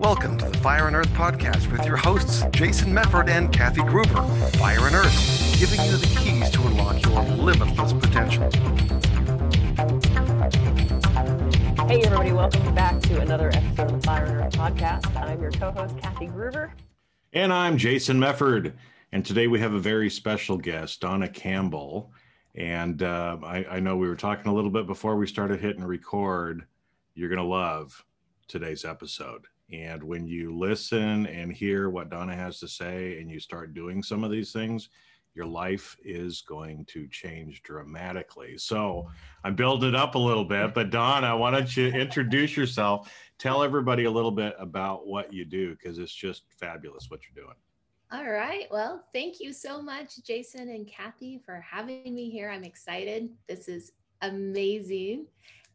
Welcome to the Fire and Earth podcast with your hosts, Jason Mefford and Kathy Gruber. Fire and Earth, giving you the keys to unlock your limitless potential. Hey, everybody, welcome back to another episode of the Fire and Earth podcast. I'm your co host, Kathy Gruber. And I'm Jason Mefford. And today we have a very special guest, Donna Campbell. And uh, I, I know we were talking a little bit before we started hitting record. You're going to love today's episode. And when you listen and hear what Donna has to say and you start doing some of these things, your life is going to change dramatically. So I'm building it up a little bit, but Donna, why don't you introduce yourself? Tell everybody a little bit about what you do because it's just fabulous what you're doing. All right. Well, thank you so much, Jason and Kathy, for having me here. I'm excited. This is amazing.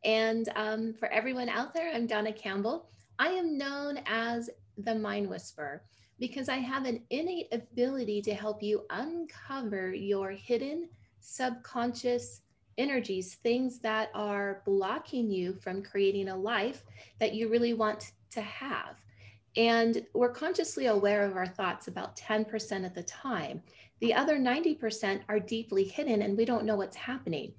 And um, for everyone out there, I'm Donna Campbell. I am known as the Mind Whisperer because I have an innate ability to help you uncover your hidden subconscious energies, things that are blocking you from creating a life that you really want to have. And we're consciously aware of our thoughts about 10% of the time. The other 90% are deeply hidden and we don't know what's happening.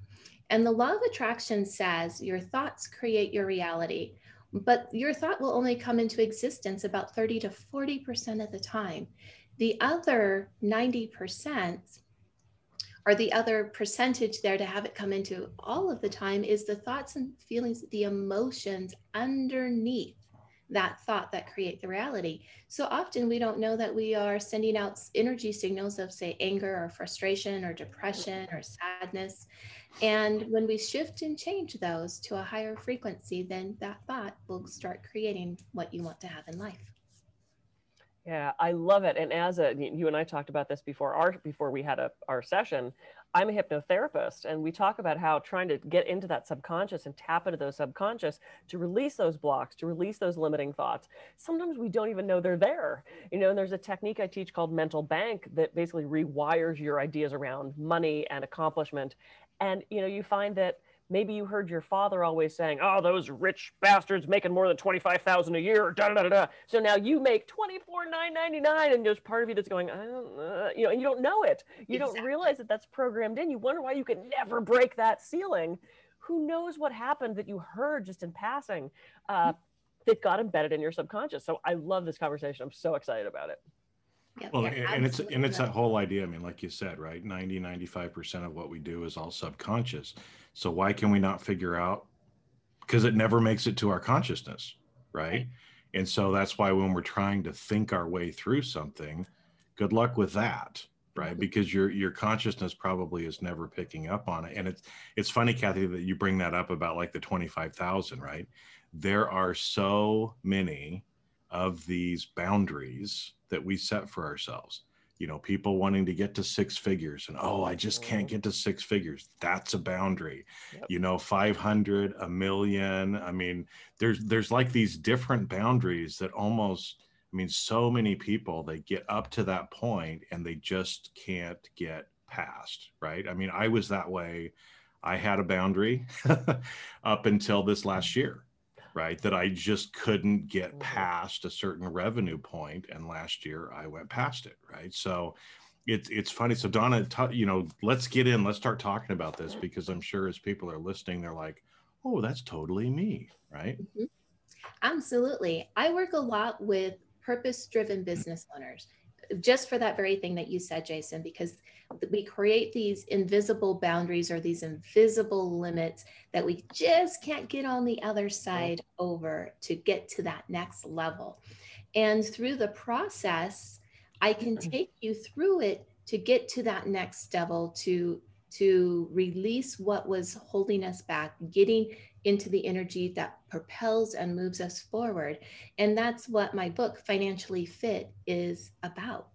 And the law of attraction says your thoughts create your reality but your thought will only come into existence about 30 to 40% of the time. The other 90% or the other percentage there to have it come into all of the time is the thoughts and feelings, the emotions underneath that thought that create the reality. So often we don't know that we are sending out energy signals of, say, anger or frustration or depression or sadness. And when we shift and change those to a higher frequency, then that thought will start creating what you want to have in life. Yeah, I love it. And as a you and I talked about this before our before we had a, our session. I'm a hypnotherapist, and we talk about how trying to get into that subconscious and tap into those subconscious to release those blocks, to release those limiting thoughts. Sometimes we don't even know they're there. You know, and there's a technique I teach called mental bank that basically rewires your ideas around money and accomplishment and you know you find that maybe you heard your father always saying oh those rich bastards making more than 25000 a year da, da, da, da. so now you make 24999 and there's part of you that's going I don't, uh, you know and you don't know it. You exactly. don't realize that that's programmed in. You wonder why you can never break that ceiling. Who knows what happened that you heard just in passing uh, that got embedded in your subconscious? So i love this conversation. I'm so excited about it yeah, well, and it's and it's that whole idea. I mean, like you said, right? 90, 95% of what we do is all subconscious. So why can we not figure out? Because it never makes it to our consciousness, right? right? And so that's why when we're trying to think our way through something, good luck with that, right? Mm-hmm. Because your your consciousness probably is never picking up on it. And it's it's funny, Kathy, that you bring that up about like the 25,000, right? There are so many of these boundaries that we set for ourselves. You know people wanting to get to six figures and oh i just can't mm-hmm. get to six figures. That's a boundary. Yep. you know 500 a million i mean there's there's like these different boundaries that almost i mean so many people they get up to that point and they just can't get past right? I mean i was that way. I had a boundary up until this last year right? That I just couldn't get mm-hmm. past a certain revenue point, and last year I went past it, right? So it's it's funny. So Donna, t- you know, let's get in. Let's start talking about this because I'm sure as people are listening, they're like, "Oh, that's totally me," right? Mm-hmm. Absolutely. I work a lot with purpose-driven business owners just for that very thing that you said, Jason, because we create these invisible boundaries or these invisible limits that we just can't get on the other side over to get to that next level. And through the process, I can mm-hmm. take you through it to get to that next level to to release what was holding us back, getting into the energy that propels and moves us forward. And that's what my book, Financially Fit, is about.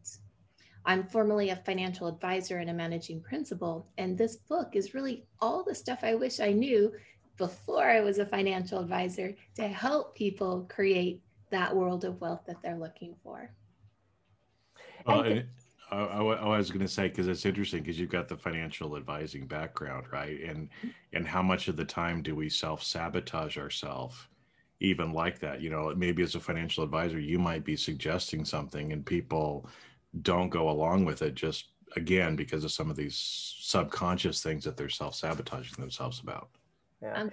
I'm formerly a financial advisor and a managing principal. And this book is really all the stuff I wish I knew before I was a financial advisor to help people create that world of wealth that they're looking for. Well, I, I, was going to say because it's interesting because you've got the financial advising background, right? And and how much of the time do we self sabotage ourselves even like that you know maybe as a financial advisor you might be suggesting something and people don't go along with it just again because of some of these subconscious things that they're self-sabotaging themselves about yeah. Um,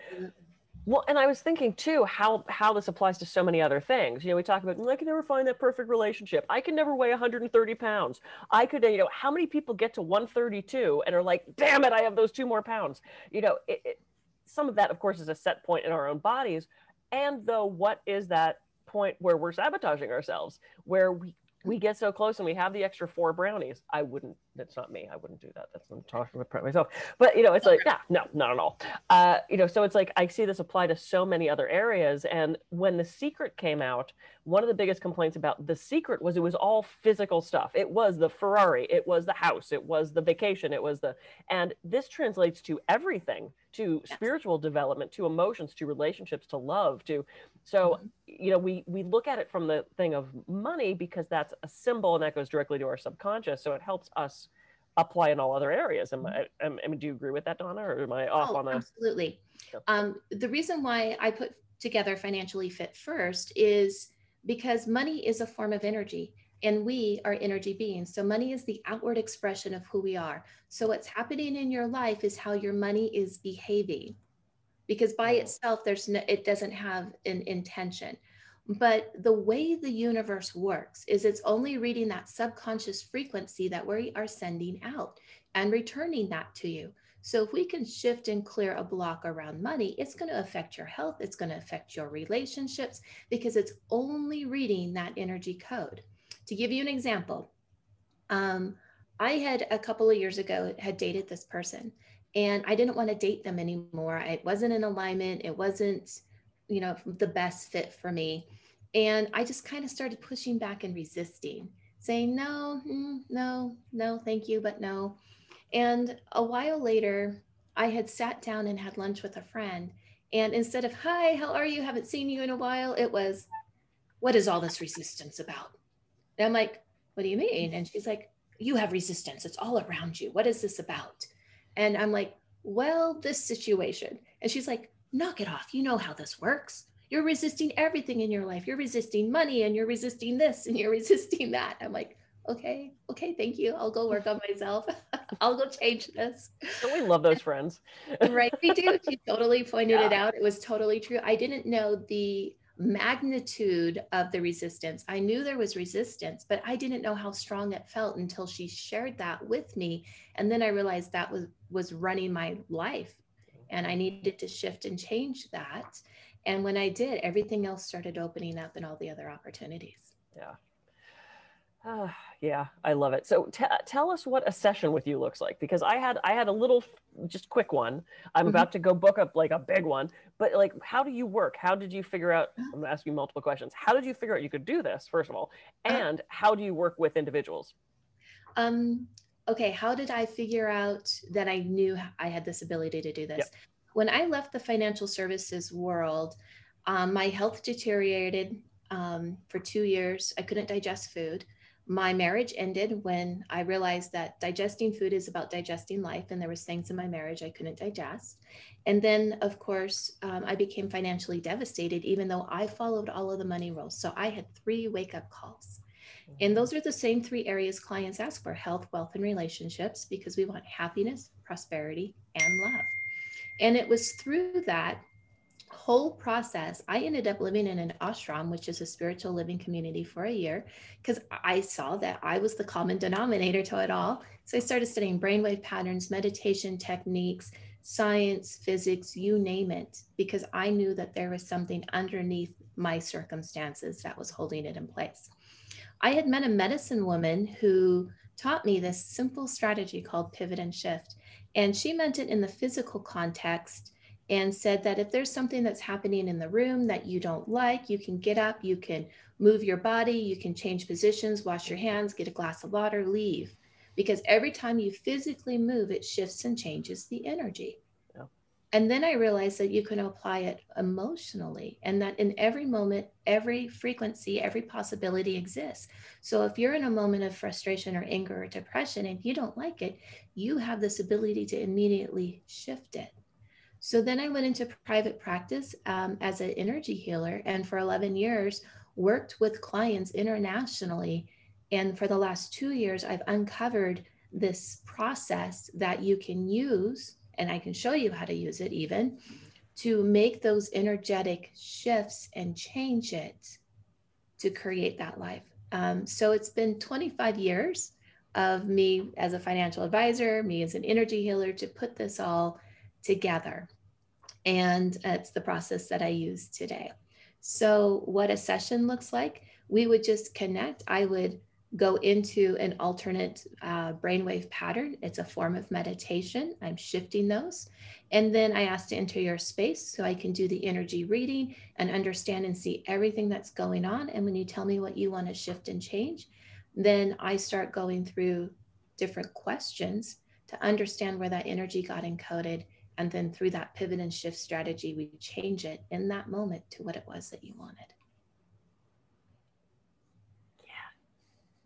Well, and I was thinking too how how this applies to so many other things. You know, we talk about I can never find that perfect relationship. I can never weigh 130 pounds. I could, you know, how many people get to 132 and are like, damn it, I have those two more pounds. You know, it, it, some of that, of course, is a set point in our own bodies. And though, what is that point where we're sabotaging ourselves, where we we get so close and we have the extra four brownies. I wouldn't, that's not me. I wouldn't do that. That's I'm talking about myself. But you know, it's like, yeah, no, not at all. Uh, you know, so it's like I see this apply to so many other areas. And when the secret came out, one of the biggest complaints about the secret was it was all physical stuff. It was the Ferrari, it was the house, it was the vacation, it was the and this translates to everything, to yes. spiritual development, to emotions, to relationships, to love, to so mm-hmm. you know, we we look at it from the thing of money because that's a symbol and that goes directly to our subconscious. So it helps us apply in all other areas. Am I, am, mm-hmm. am, do you agree with that, Donna, or am I off oh, on that? Absolutely. Um, the reason why I put together financially fit first is because money is a form of energy and we are energy beings. So money is the outward expression of who we are. So what's happening in your life is how your money is behaving. Because by itself there's no it doesn't have an intention. But the way the universe works is it's only reading that subconscious frequency that we are sending out and returning that to you. So if we can shift and clear a block around money, it's going to affect your health, it's going to affect your relationships because it's only reading that energy code. To give you an example, um, I had a couple of years ago had dated this person and I didn't want to date them anymore. It wasn't in alignment. It wasn't, you know, the best fit for me. And I just kind of started pushing back and resisting, saying, no, mm, no, no, thank you, but no. And a while later, I had sat down and had lunch with a friend. And instead of, hi, how are you? Haven't seen you in a while, it was, what is all this resistance about? And I'm like, what do you mean? And she's like, you have resistance. It's all around you. What is this about? And I'm like, well, this situation. And she's like, knock it off. You know how this works. You're resisting everything in your life. You're resisting money and you're resisting this and you're resisting that. I'm like, okay, okay, thank you. I'll go work on myself. I'll go change this. Don't we love those friends? right, we do. She totally pointed yeah. it out. It was totally true. I didn't know the magnitude of the resistance. I knew there was resistance, but I didn't know how strong it felt until she shared that with me. And then I realized that was was running my life and I needed to shift and change that. And when I did, everything else started opening up and all the other opportunities. Yeah. Uh, yeah, I love it. So t- tell us what a session with you looks like because I had I had a little just quick one. I'm mm-hmm. about to go book up like a big one, but like how do you work? How did you figure out I'm asking multiple questions. How did you figure out you could do this first of all? Uh-huh. And how do you work with individuals? Um okay, how did I figure out that I knew I had this ability to do this? Yep. When I left the financial services world, um, my health deteriorated um, for two years. I couldn't digest food my marriage ended when I realized that digesting food is about digesting life, and there was things in my marriage I couldn't digest. And then, of course, um, I became financially devastated, even though I followed all of the money rules. So I had three wake up calls. And those are the same three areas clients ask for health, wealth, and relationships because we want happiness, prosperity, and love. And it was through that whole process, I ended up living in an ashram, which is a spiritual living community, for a year because I saw that I was the common denominator to it all. So I started studying brainwave patterns, meditation techniques, science, physics, you name it, because I knew that there was something underneath my circumstances that was holding it in place. I had met a medicine woman who taught me this simple strategy called pivot and shift. And she meant it in the physical context and said that if there's something that's happening in the room that you don't like, you can get up, you can move your body, you can change positions, wash your hands, get a glass of water, leave. Because every time you physically move, it shifts and changes the energy. And then I realized that you can apply it emotionally, and that in every moment, every frequency, every possibility exists. So if you're in a moment of frustration or anger or depression and you don't like it, you have this ability to immediately shift it So then I went into private practice um, as an energy healer, and for 11 years, worked with clients internationally. And for the last two years, I've uncovered this process that you can use, and I can show you how to use it even to make those energetic shifts and change it to create that life. Um, so it's been 25 years of me as a financial advisor, me as an energy healer to put this all together. And it's the process that I use today. So, what a session looks like, we would just connect. I would go into an alternate uh, brainwave pattern. It's a form of meditation. I'm shifting those. And then I ask to enter your space so I can do the energy reading and understand and see everything that's going on. And when you tell me what you want to shift and change, then I start going through different questions to understand where that energy got encoded. And then through that pivot and shift strategy, we change it in that moment to what it was that you wanted.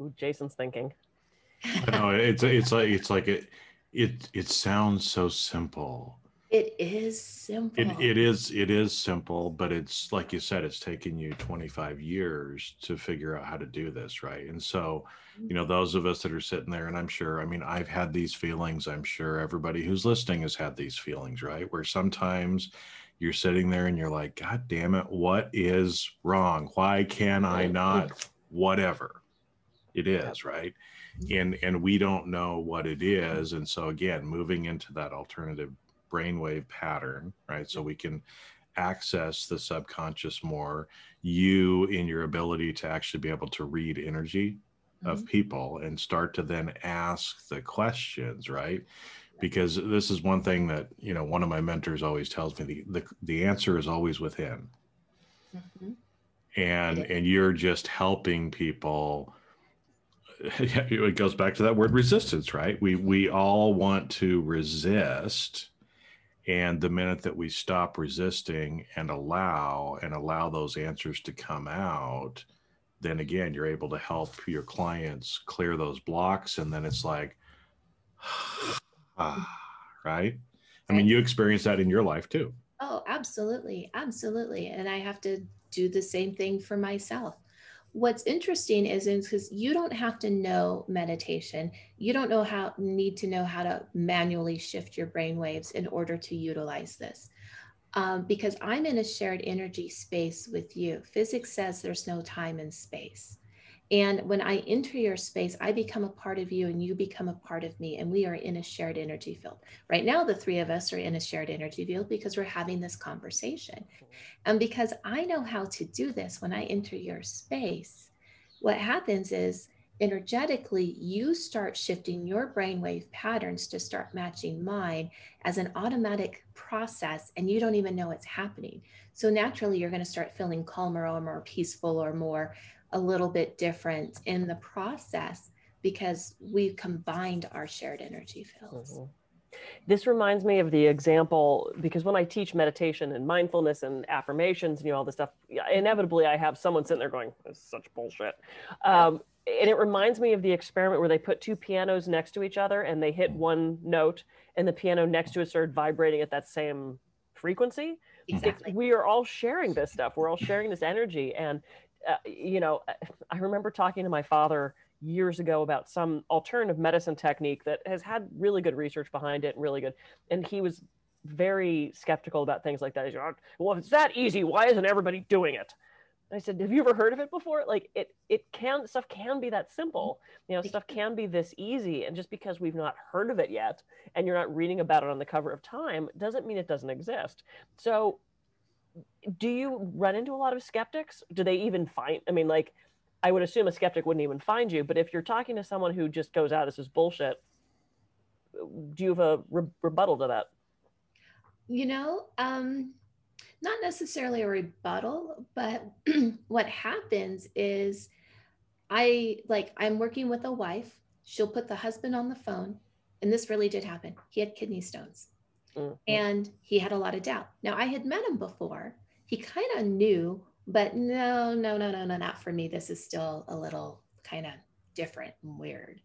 Ooh, Jason's thinking. I know it's it's like it's like it it it sounds so simple it is simple. It, it is it is simple, but it's like you said, it's taken you 25 years to figure out how to do this, right? And so, mm-hmm. you know, those of us that are sitting there, and I'm sure, I mean, I've had these feelings. I'm sure everybody who's listening has had these feelings, right? Where sometimes you're sitting there and you're like, God damn it, what is wrong? Why can I not? Whatever it is, right? And and we don't know what it is. And so again, moving into that alternative brainwave pattern, right? So we can access the subconscious more. You, in your ability to actually be able to read energy mm-hmm. of people and start to then ask the questions, right? Because this is one thing that you know one of my mentors always tells me the the, the answer is always within. Mm-hmm. And and you're just helping people it goes back to that word resistance right? We we all want to resist and the minute that we stop resisting and allow and allow those answers to come out then again you're able to help your clients clear those blocks and then it's like ah, right? I mean you experience that in your life too. Oh absolutely. Absolutely. And i have to do the same thing for myself what's interesting is because you don't have to know meditation. You don't know how need to know how to manually shift your brain waves in order to utilize this. Um, because i'm in a shared energy space with you. Physics says there's no time and space and when I enter your space, I become a part of you and you become a part of me. And we are in a shared energy field. Right now, the three of us are in a shared energy field because we're having this conversation. And because I know how to do this when I enter your space, what happens is energetically, you start shifting your brainwave patterns to start matching mine as an automatic process, and you don't even know it's happening. So naturally, you're going to start feeling calmer or more peaceful or more a little bit different in the process because we've combined our shared energy fields. Mm-hmm. This reminds me of the example because when I teach meditation and mindfulness and affirmations and you know all this stuff, inevitably I have someone sitting there going, "This is such bullshit." Um, and it reminds me of the experiment where they put two pianos next to each other and they hit one note, and the piano next to it started vibrating at that same frequency. Exactly. we are all sharing this stuff. We're all sharing this energy, and uh, you know, I remember talking to my father years ago about some alternative medicine technique that has had really good research behind it and really good. And he was very skeptical about things like that. He's like, well, if it's that easy, why isn't everybody doing it? I said, have you ever heard of it before? Like it, it can, stuff can be that simple. You know, stuff can be this easy. And just because we've not heard of it yet and you're not reading about it on the cover of Time doesn't mean it doesn't exist. So do you run into a lot of skeptics? Do they even find? I mean, like, I would assume a skeptic wouldn't even find you, but if you're talking to someone who just goes, "Ah, this is bullshit," do you have a re- rebuttal to that? You know, um, not necessarily a rebuttal, but what happens is, I like I'm working with a wife. She'll put the husband on the phone, and this really did happen. He had kidney stones. Mm-hmm. And he had a lot of doubt. Now, I had met him before. He kind of knew, but no, no, no, no, no, not for me. This is still a little kind of different and weird.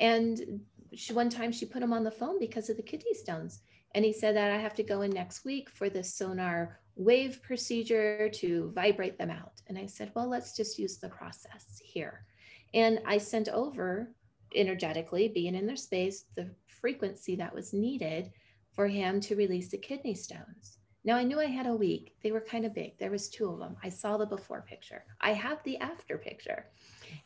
And she, one time she put him on the phone because of the kidney stones. And he said that I have to go in next week for the sonar wave procedure to vibrate them out. And I said, well, let's just use the process here. And I sent over energetically, being in their space, the frequency that was needed for him to release the kidney stones. Now I knew I had a week. They were kind of big. There was two of them. I saw the before picture. I have the after picture.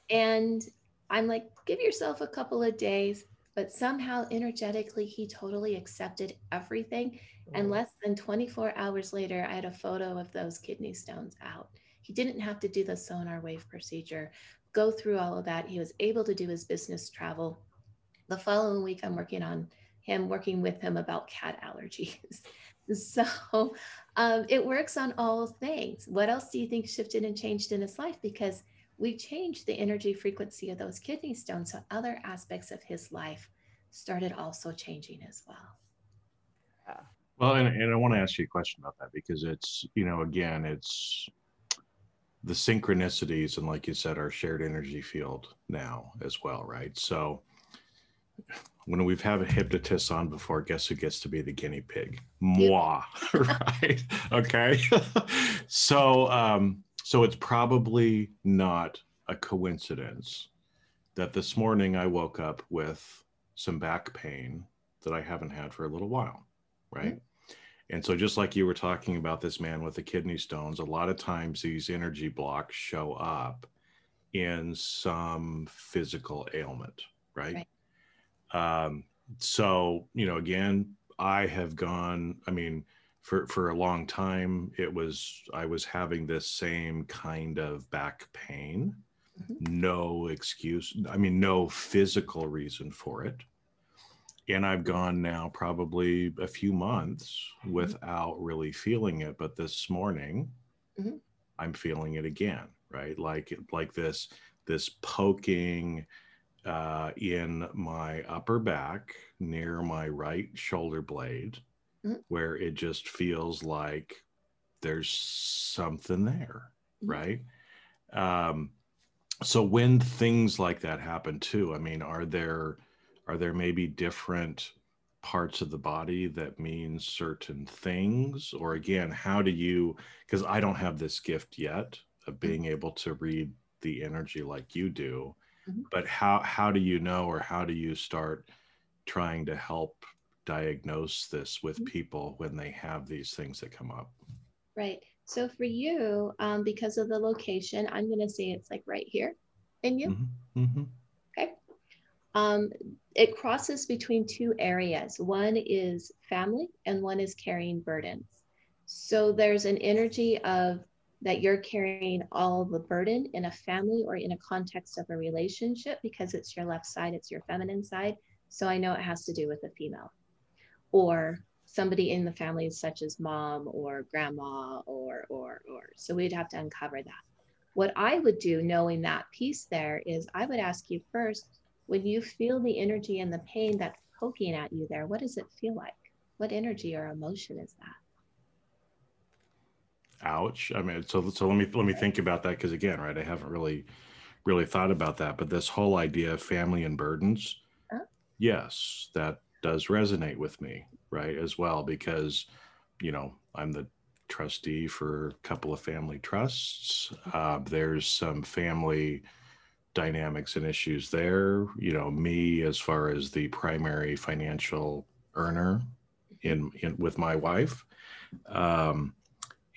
And I'm like, give yourself a couple of days. But somehow energetically, he totally accepted everything. And less than 24 hours later, I had a photo of those kidney stones out. He didn't have to do the sonar wave procedure, go through all of that. He was able to do his business travel. The following week, I'm working on him, working with him about cat allergies. so um, it works on all things. What else do you think shifted and changed in his life? Because we changed the energy frequency of those kidney stones. So other aspects of his life started also changing as well. Yeah. Well, and, and I want to ask you a question about that because it's, you know, again, it's the synchronicities and like you said, our shared energy field now as well, right? So when we've had a hypnotist on before, guess who gets to be the guinea pig? Moi, right? okay. so um so it's probably not a coincidence that this morning I woke up with some back pain that I haven't had for a little while, right? Mm-hmm. And so, just like you were talking about this man with the kidney stones, a lot of times these energy blocks show up in some physical ailment, right? right. Um, so, you know, again, I have gone, I mean, for for a long time it was i was having this same kind of back pain mm-hmm. no excuse i mean no physical reason for it and i've gone now probably a few months mm-hmm. without really feeling it but this morning mm-hmm. i'm feeling it again right like like this this poking uh, in my upper back near my right shoulder blade mm-hmm. where it just feels like there's something there, mm-hmm. right? Um, so when things like that happen too, I mean, are there are there maybe different parts of the body that mean certain things or again how do you because i don't have this gift yet of mm-hmm. being able to read the energy like you do mm-hmm. but how how do you know or how do you start trying to help diagnose this with mm-hmm. people when they have these things that come up? Right. So for you, um, because of the location, I'm going to say it's like right here in you. Mm-hmm. Mm-hmm. Okay. Um, it crosses between two areas. One is family, and one is carrying burdens. So there's an energy of that you're carrying all the burden in a family or in a context of a relationship because it's your left side, it's your feminine side. So I know it has to do with a female or somebody in the family such as mom or grandma or or or. So we'd have to uncover that. What i would do knowing that piece there is i would ask you first when you feel the energy and the pain that's poking at you there what does it feel like? What energy or emotion is that ouch i mean so so let me let me think about that because again right i haven't really really thought about that but this whole idea of family and burdens huh? yes that does resonate with me, right, as well, because, you know, I'm the trustee for a couple of family trusts. Uh, there's some family dynamics and issues there. You know, me as far as the primary financial earner in, in with my wife. Um,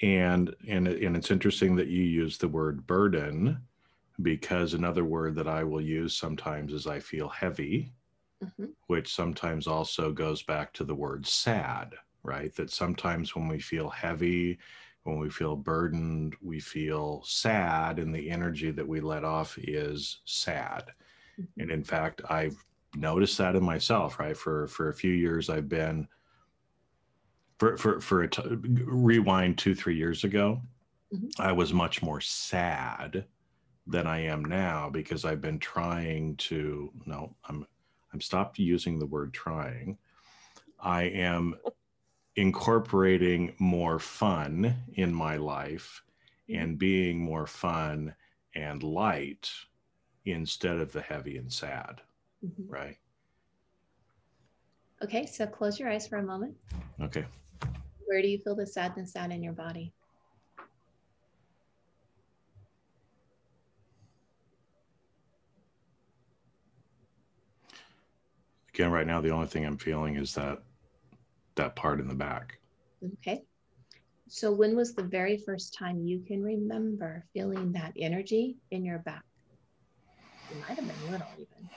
and and and it's interesting that you use the word burden because another word that I will use sometimes is I feel heavy mm-hmm. which sometimes also goes back to the word sad, right? That sometimes when we feel heavy, when we feel burdened, we feel sad, and the energy that we let off is sad. Mm-hmm. And in fact, I've noticed that in myself, right? For for a few years, I've been for for for a t- rewind two three years ago, mm-hmm. I was much more sad than I am now because I've been trying to no, I'm I'm stopped using the word trying. I am incorporating more fun in my life and being more fun and light instead of the heavy and sad. Mm-hmm. Right. Okay, so close your eyes for a moment. Okay. Where do you feel the sadness at in your body? Again, right now, the only thing I'm feeling is that that part in the back. Okay. So, when was the very first time you can remember feeling that energy in your back? It might have been little, even.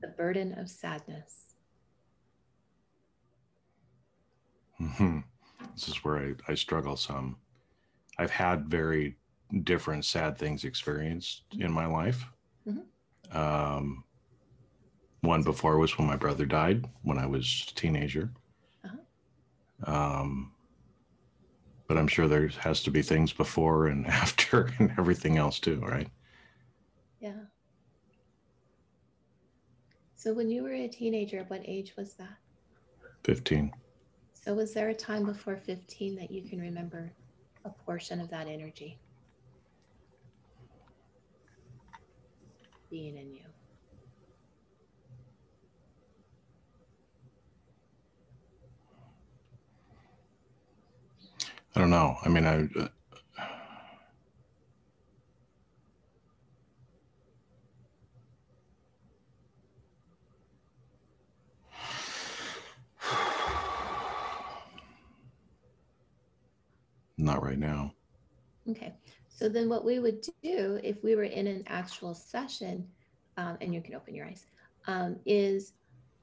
The burden of sadness. Mm-hmm. This is where I, I struggle some. I've had very different sad things experienced in my life. Mm-hmm. Um, one before was when my brother died when I was a teenager. Uh-huh. Um, but I'm sure there has to be things before and after and everything else too, right? Yeah. So when you were a teenager, what age was that? 15. So was there a time before 15 that you can remember a portion of that energy being in you? I don't know. I mean, I. Uh, not right now. Okay. So then, what we would do if we were in an actual session, um, and you can open your eyes, um, is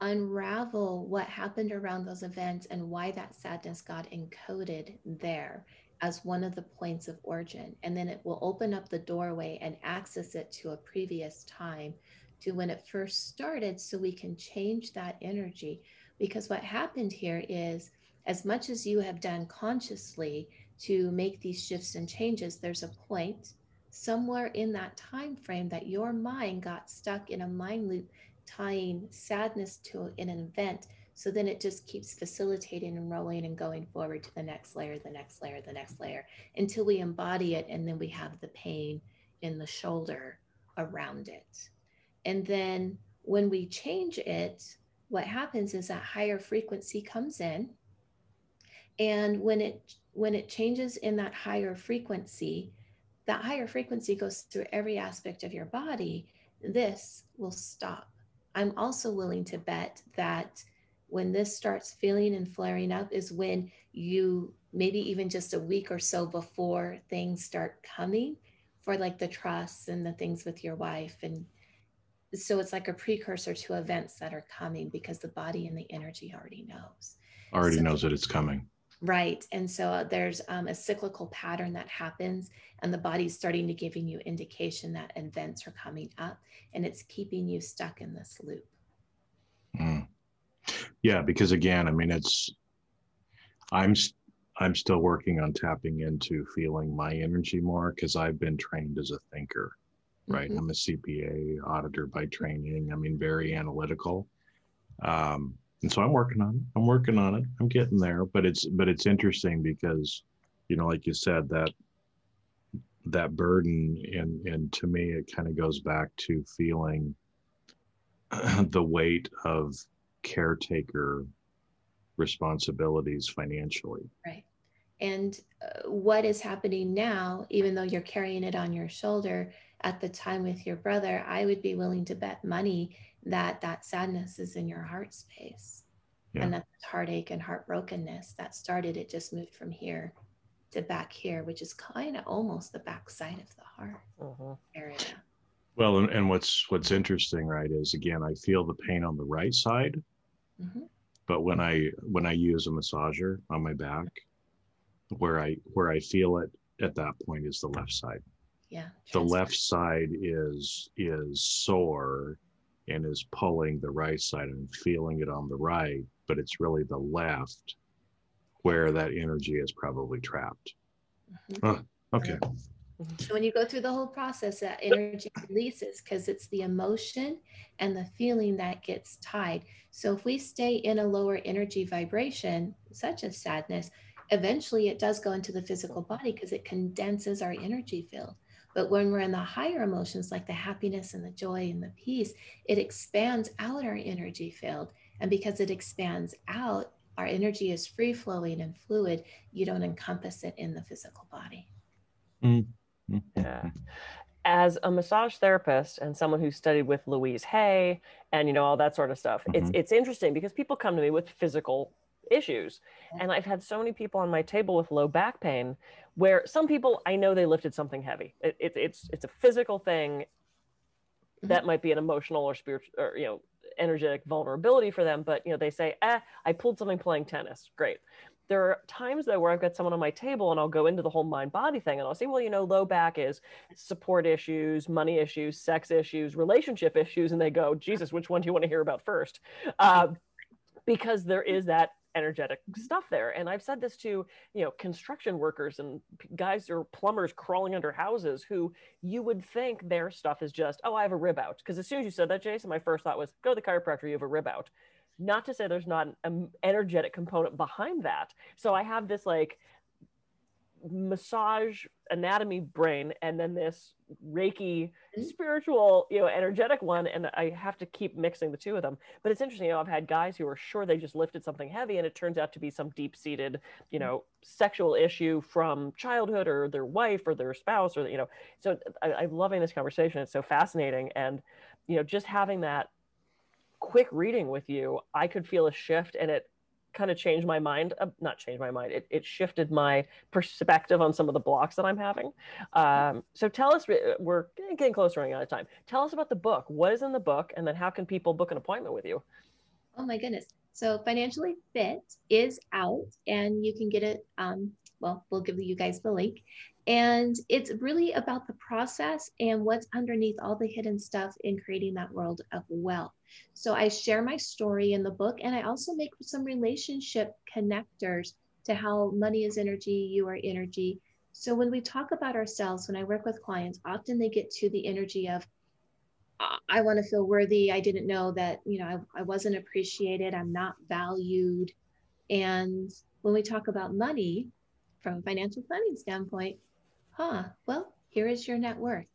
unravel what happened around those events and why that sadness got encoded there as one of the points of origin. And then it will open up the doorway and access it to a previous time to when it first started so we can change that energy. Because what happened here is, as much as you have done consciously to make these shifts and changes, there's a point somewhere in that time frame that your mind got stuck in a mind loop tying sadness to an event. So then it just keeps facilitating and rolling and going forward to the next layer, the next layer, the next layer until we embody it. And then we have the pain in the shoulder around it. And then when we change it, what happens is that higher frequency comes in. And when it when it changes in that higher frequency, that higher frequency goes through every aspect of your body, this will stop. I'm also willing to bet that when this starts feeling and flaring up is when you maybe even just a week or so before things start coming for like the trusts and the things with your wife. And so it's like a precursor to events that are coming because the body and the energy already knows. Already so, knows that it's coming Right. And so uh, there's um, a cyclical pattern that happens, and the body's starting to giving you indication that events are coming up, and it's keeping you stuck in this loop. Mm. Yeah, because again, I mean, it's I'm I'm still working on tapping into feeling my energy more because I've been trained as a thinker, right? Mm-hmm. I'm a CPA auditor by training. I mean, very analytical. Um, and so i'm working on it. I'm working on it. I'm getting there but it's but it's interesting because you know like you said that that burden and and to me it kind of goes back to feeling the weight of caretaker responsibilities financially. Right. And uh, what is happening now even though you're carrying it on your shoulder at the time with your brother i would be willing to bet money that that sadness is in your heart space yeah. and that heartache and heartbrokenness that started it just moved from here to back here which is kind of almost the back side of the heart uh-huh. area well and, and, what's what's interesting right is again i feel the pain on the right side mm-hmm. but when i when i use a massager on my back where i where i feel it at that point is the left side yeah the left side is is sore and is pulling the right side and feeling it on the right, but it's really the left where that energy is probably trapped. Mm-hmm. okay. So when you go through the whole process, that energy releases because it's the emotion and the feeling that gets tied. So if we stay in a lower energy vibration, such as sadness, eventually it does go into the physical body because it condenses our energy field. But when we're in the higher emotions, like the happiness and the joy and the peace, it expands out our energy field. And because it expands out, our energy is free flowing and fluid. You don't encompass it in the physical body. Mm-hmm. Yeah. As a massage therapist and someone who studied with Louise Hay and you know all that sort of stuff, mm-hmm. it's it's interesting because people come to me with physical issues. And I've had so many people on my table with low back pain where some people I know they lifted something heavy. It, it, it's it's a physical thing mm-hmm. that might be an emotional or spiritual or you know energetic vulnerability for them, but you know they say, "Eh, I pulled something playing tennis. Great." There are times though where I've got someone on my table and I'll go into the whole mind body thing and I'll say, well, you know, low back is support issues, money issues, sex issues, relationship issues, and they go, Jesus, which one do you want to hear about first? Uh, because there is that energetic stuff there. And I've said this to, you know, construction workers and guys or plumbers crawling under houses who you would think their stuff is just, oh, I have a rib out. Because as soon as you said that, Jason, my first thought was, go to the chiropractor, you have a rib out. Not to say there's not an energetic component behind that. So I have this like massage anatomy brain and then this reiki mm-hmm. spiritual you know energetic one and i have to keep mixing the two of them. But it's interesting you know i've had guys who are sure they just lifted something heavy and it turns out to be some deep seated you know sexual issue from childhood or their wife or their spouse or you know. So I, i'm loving this conversation. It's so fascinating. And you know just having that quick reading with you i could feel a shift and it kind of changed my mind uh, not changed my mind it, it shifted my perspective on some of the blocks that i'm having. Um, so tell us we're getting close running out of time. Tell us about the book. What is in the book and then how can people book an appointment with you? Oh my goodness. So financially fit is out and you can get it um, well we'll give you guys the link and it's really about the process and what's underneath all the hidden stuff in creating that world of wealth. So I share my story in the book and I also make some relationship connectors to how money is energy, you are energy. So when we talk about ourselves, when I work with clients, often they get to the energy of, I want to feel worthy. I didn't know that, you know, I, I wasn't appreciated. I'm not valued. And when we talk about money from a financial planning standpoint, huh, well, here is your net worth.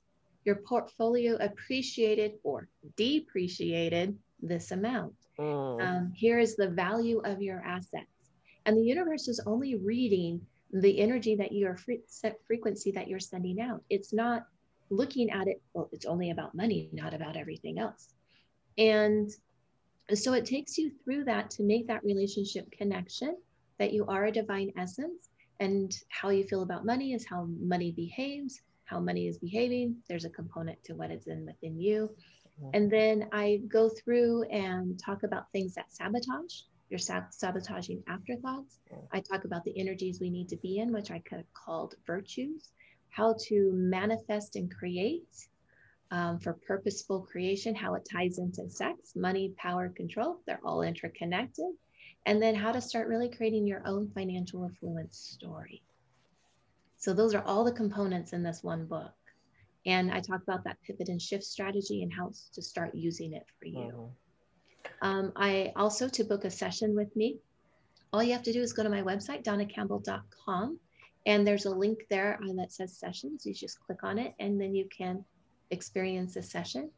Your portfolio appreciated or depreciated this amount. Oh. Um, here is the value of your assets. And the universe is only reading the energy that you are set frequency that you're sending out. It's not looking at it, well, it's only about money, not about everything else. And so it takes you through that to make that relationship connection that you are a divine essence and how you feel about money is how money behaves, how money is behaving. There's a component to what is in within you. And then I go through and talk about things that sabotage. You're sabotaging afterthoughts. I talk about the energies we need to be in, which I could have called virtues, how to manifest and create um, for purposeful creation, how it ties into sex, money, power, control. They're all interconnected and then how to start really creating your own financial affluence story. So those are all the components in this one book. And I talk about that pivot and shift strategy and how to start using it for you. Uh-huh. Um, I also, to book a session with me, all you have to do is go to my website, donnacampbell.com, and there's a link there that says sessions. You just click on it and then you can experience a session.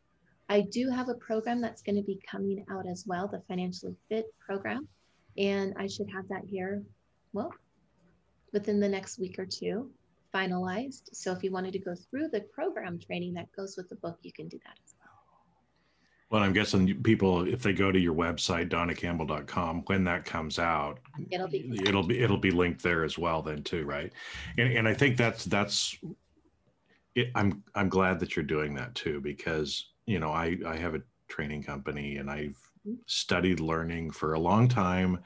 I do have a program that's going to be coming out as well, the Financially Fit program. And I should have that here, well, within the next week or two, finalized. So if you wanted to go through the program training that goes with the book, you can do that as well. Well, I'm guessing people, if they go to your website, donnacampbell.com, when that comes out, it'll be it'll be it'll be linked there as well, then too, right? And and I think that's that's it, I'm I'm glad that you're doing that too, because you know I I have a training company and I've studied learning for a long time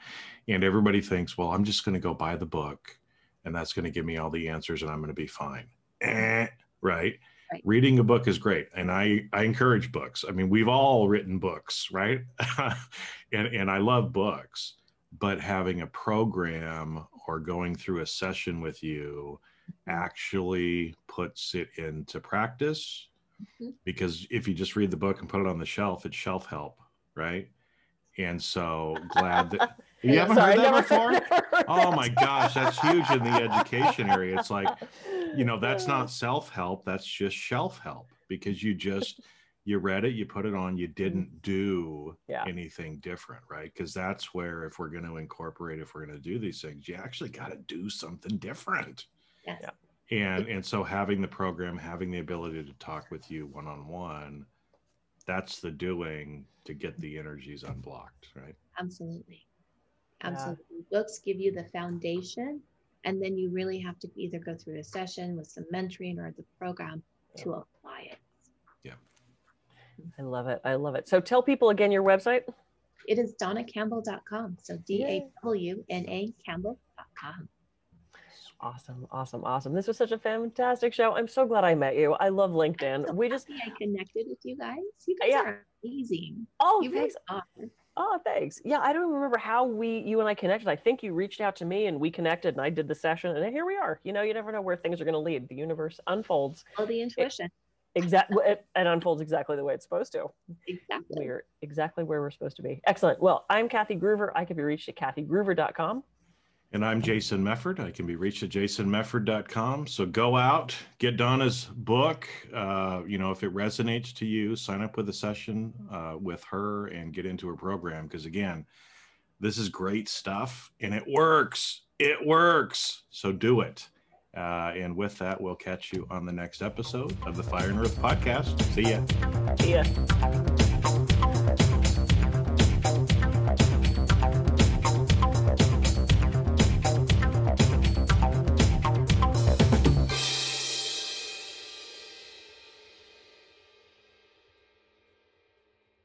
and everybody thinks well i'm just going to go buy the book and that's going to give me all the answers and i'm going to be fine eh, right? right reading a book is great and i i encourage books i mean we've all written books right and and i love books but having a program or going through a session with you mm-hmm. actually puts it into practice mm-hmm. because if you just read the book and put it on the shelf it's shelf help right? And so glad that you haven't Sorry, heard that never, before. Never oh my gosh, that's huge in the education area. It's like, you know, that's not self help, that's just shelf help because you just you read it, you put it on, you didn't mm-hmm. do yeah. anything different, right? Because that's where, if we're going to incorporate, if we're going to do these things, you actually got to do something different. Yes. Yeah. And and so having the program, having the ability to talk with you one on one, that's the doing to get the energies unblocked, right? Absolutely. Absolutely. Yeah. Books give you the foundation, and then you really have to either go through a session with some mentoring or the program yeah. to apply it. Yeah. I love it. I love it. So tell people again your website. It is dawnacampbell.com. So D A W N A Campbell.com. Awesome, awesome, awesome. This was such a fantastic show. I'm so glad I met you. I love LinkedIn. So we just I connected with you guys. You guys yeah. are amazing. Oh, you thanks. Are. Oh, thanks. Yeah, I don't remember how we you and I connected. I think you reached out to me and we connected and I did the session and here we are. You know, you never know where things are going to lead. The universe unfolds. Oh, the intuition. It, exactly it, it, unfolds exactly the way it's supposed to exactly we're exactly where we're supposed to be excellent well i'm kathy groover i can be reached at kathygroover.com and i'm jason mefford. I can be reached at jasonmefford.com so go out get dawna's book. Uh, you know if it resonates to you sign up with a session uh, with her and get into her program. Because again this is great stuff and it works. It works. So do it. Uh, and with that, we'll catch you on the next episode of the Fire and Earth podcast. See ya. See ya.